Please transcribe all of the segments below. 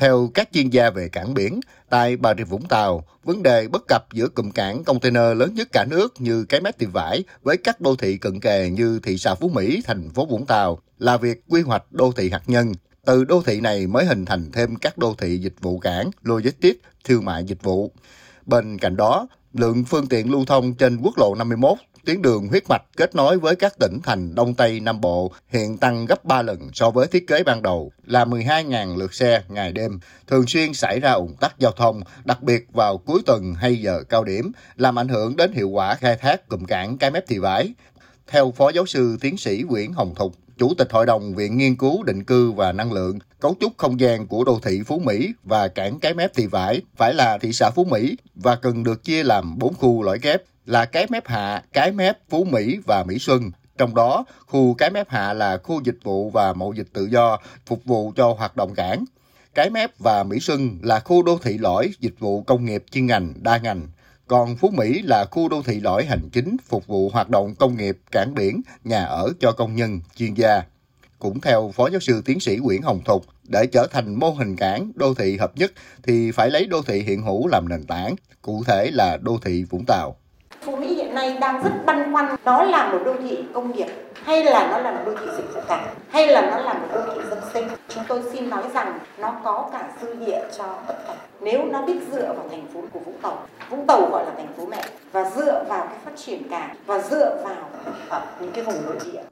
Theo các chuyên gia về cảng biển, tại Bà Rịa Vũng Tàu, vấn đề bất cập giữa cụm cảng container lớn nhất cả nước như cái mép tiệm vải với các đô thị cận kề như thị xã Phú Mỹ, thành phố Vũng Tàu là việc quy hoạch đô thị hạt nhân. Từ đô thị này mới hình thành thêm các đô thị dịch vụ cảng, logistics, thương mại dịch vụ. Bên cạnh đó, lượng phương tiện lưu thông trên quốc lộ 51 tuyến đường huyết mạch kết nối với các tỉnh thành Đông Tây Nam Bộ hiện tăng gấp 3 lần so với thiết kế ban đầu là 12.000 lượt xe ngày đêm, thường xuyên xảy ra ủng tắc giao thông, đặc biệt vào cuối tuần hay giờ cao điểm, làm ảnh hưởng đến hiệu quả khai thác cụm cảng Cái Mép Thị Vải. Theo Phó Giáo sư Tiến sĩ Nguyễn Hồng Thục, Chủ tịch Hội đồng Viện Nghiên cứu Định cư và Năng lượng, cấu trúc không gian của đô thị Phú Mỹ và cảng Cái Mép Thị Vải phải là thị xã Phú Mỹ và cần được chia làm 4 khu lõi kép là Cái Mép Hạ, Cái Mép, Phú Mỹ và Mỹ Xuân. Trong đó, khu Cái Mép Hạ là khu dịch vụ và mậu dịch tự do phục vụ cho hoạt động cảng. Cái Mép và Mỹ Xuân là khu đô thị lõi dịch vụ công nghiệp chuyên ngành đa ngành. Còn Phú Mỹ là khu đô thị lõi hành chính phục vụ hoạt động công nghiệp, cảng biển, nhà ở cho công nhân, chuyên gia. Cũng theo Phó Giáo sư Tiến sĩ Nguyễn Hồng Thục, để trở thành mô hình cảng đô thị hợp nhất thì phải lấy đô thị hiện hữu làm nền tảng, cụ thể là đô thị Vũng Tàu. Phú Mỹ hiện nay đang rất băn khoăn nó là một đô thị công nghiệp hay là nó là một đô thị dịch vụ cảng hay là nó là một đô thị dân sinh? Chúng tôi xin nói rằng nó có cả dư địa cho tất cả. Nếu nó biết dựa vào thành phố của Vũng Tàu Vũng Tàu gọi là thành phố mẹ và dựa vào cái phát triển cảng và dựa vào à, những cái vùng nội địa.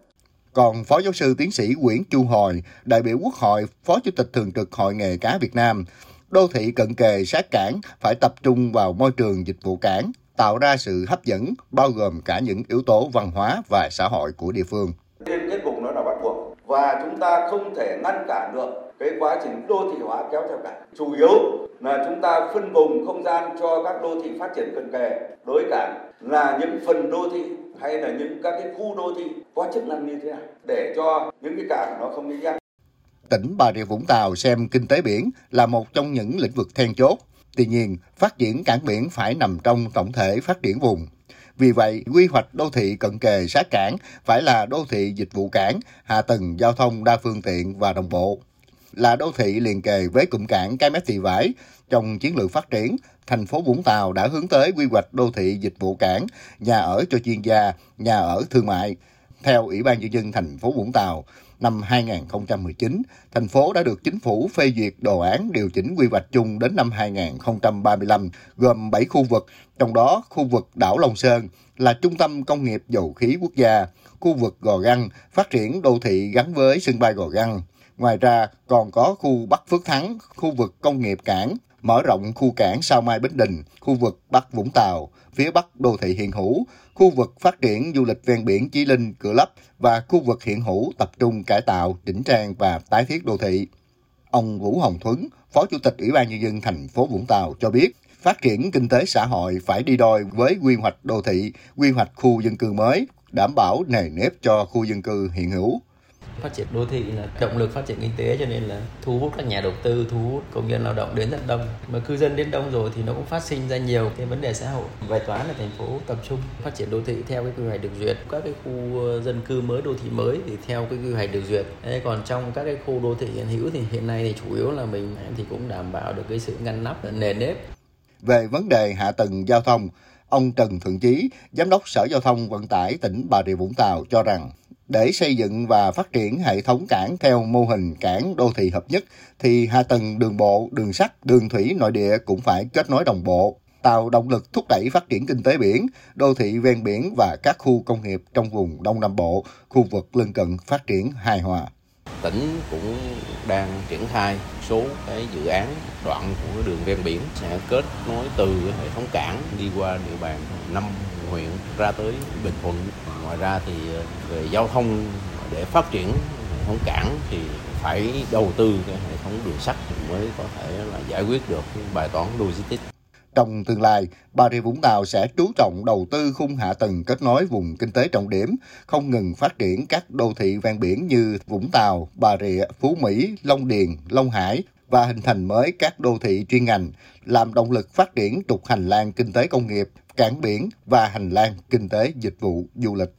Còn Phó Giáo sư Tiến sĩ Nguyễn Chu Hồi, đại biểu Quốc hội, Phó Chủ tịch Thường trực Hội nghề cá Việt Nam, đô thị cận kề sát cảng phải tập trung vào môi trường dịch vụ cảng, tạo ra sự hấp dẫn, bao gồm cả những yếu tố văn hóa và xã hội của địa phương. Đến kết cục nó là bắt buộc và chúng ta không thể ngăn cản được cái quá trình đô thị hóa kéo theo cả. Chủ yếu là chúng ta phân vùng không gian cho các đô thị phát triển cận kề đối cảng là những phần đô thị hay là những các cái khu đô thị có chức năng như thế nào để cho những cái cảng nó không bị gian. Tỉnh Bà Rịa Vũng Tàu xem kinh tế biển là một trong những lĩnh vực then chốt Tuy nhiên, phát triển cảng biển phải nằm trong tổng thể phát triển vùng. Vì vậy, quy hoạch đô thị cận kề sát cảng phải là đô thị dịch vụ cảng, hạ tầng giao thông đa phương tiện và đồng bộ. Là đô thị liền kề với cụm cảng Cái Mép Thị Vải, trong chiến lược phát triển, thành phố Vũng Tàu đã hướng tới quy hoạch đô thị dịch vụ cảng, nhà ở cho chuyên gia, nhà ở thương mại. Theo Ủy ban Nhân dân thành phố Vũng Tàu, năm 2019, thành phố đã được chính phủ phê duyệt đồ án điều chỉnh quy hoạch chung đến năm 2035, gồm 7 khu vực, trong đó khu vực đảo Long Sơn là trung tâm công nghiệp dầu khí quốc gia, khu vực Gò Găng phát triển đô thị gắn với sân bay Gò Găng. Ngoài ra, còn có khu Bắc Phước Thắng, khu vực công nghiệp cảng, mở rộng khu cảng Sao Mai Bến Đình, khu vực Bắc Vũng Tàu, phía Bắc đô thị hiện hữu, khu vực phát triển du lịch ven biển Chí Linh, Cửa Lấp và khu vực hiện hữu tập trung cải tạo, chỉnh trang và tái thiết đô thị. Ông Vũ Hồng Thuấn, Phó Chủ tịch Ủy ban Nhân dân thành phố Vũng Tàu cho biết, phát triển kinh tế xã hội phải đi đôi với quy hoạch đô thị, quy hoạch khu dân cư mới, đảm bảo nề nếp cho khu dân cư hiện hữu phát triển đô thị là động lực phát triển kinh tế cho nên là thu hút các nhà đầu tư thu hút công nhân lao động đến rất đông. Mà cư dân đến đông rồi thì nó cũng phát sinh ra nhiều cái vấn đề xã hội. Bài toán là thành phố tập trung phát triển đô thị theo cái quy hoạch được duyệt. Các cái khu ờ, dân cư mới đô thị mới thì theo cái quy hoạch được duyệt. Thế còn trong các cái khu đô thị hiện hữu thì hiện nay thì chủ yếu là mình thì cũng đảm bảo được cái sự ngăn nắp nền nếp. Về vấn đề hạ tầng giao thông ông Trần Thượng Chí, Giám đốc Sở Giao thông Vận tải tỉnh Bà Rịa Vũng Tàu cho rằng để xây dựng và phát triển hệ thống cảng theo mô hình cảng đô thị hợp nhất thì hạ tầng đường bộ, đường sắt, đường thủy nội địa cũng phải kết nối đồng bộ, tạo động lực thúc đẩy phát triển kinh tế biển, đô thị ven biển và các khu công nghiệp trong vùng Đông Nam Bộ, khu vực lân cận phát triển hài hòa. Tỉnh cũng đang triển khai số cái dự án đoạn của đường ven biển sẽ kết nối từ hệ thống cảng đi qua địa bàn năm huyện ra tới Bình Thuận. Ngoài ra thì ờ, về giao thông để phát triển hệ thống cảng thì phải đầu tư cái hệ thống đường sắt mới có thể là giải quyết được bài toán logistics. Trong tương lai, Bà Rịa Vũng Tàu sẽ chú trọng đầu tư khung hạ tầng kết nối vùng kinh tế trọng điểm, không ngừng phát triển các đô thị ven biển như Vũng Tàu, Bà Rịa, Phú Mỹ, Long Điền, Long Hải và hình thành mới các đô thị chuyên ngành, làm động lực phát triển trục hành lang kinh tế công nghiệp, cảng biển và hành lang kinh tế dịch vụ du lịch.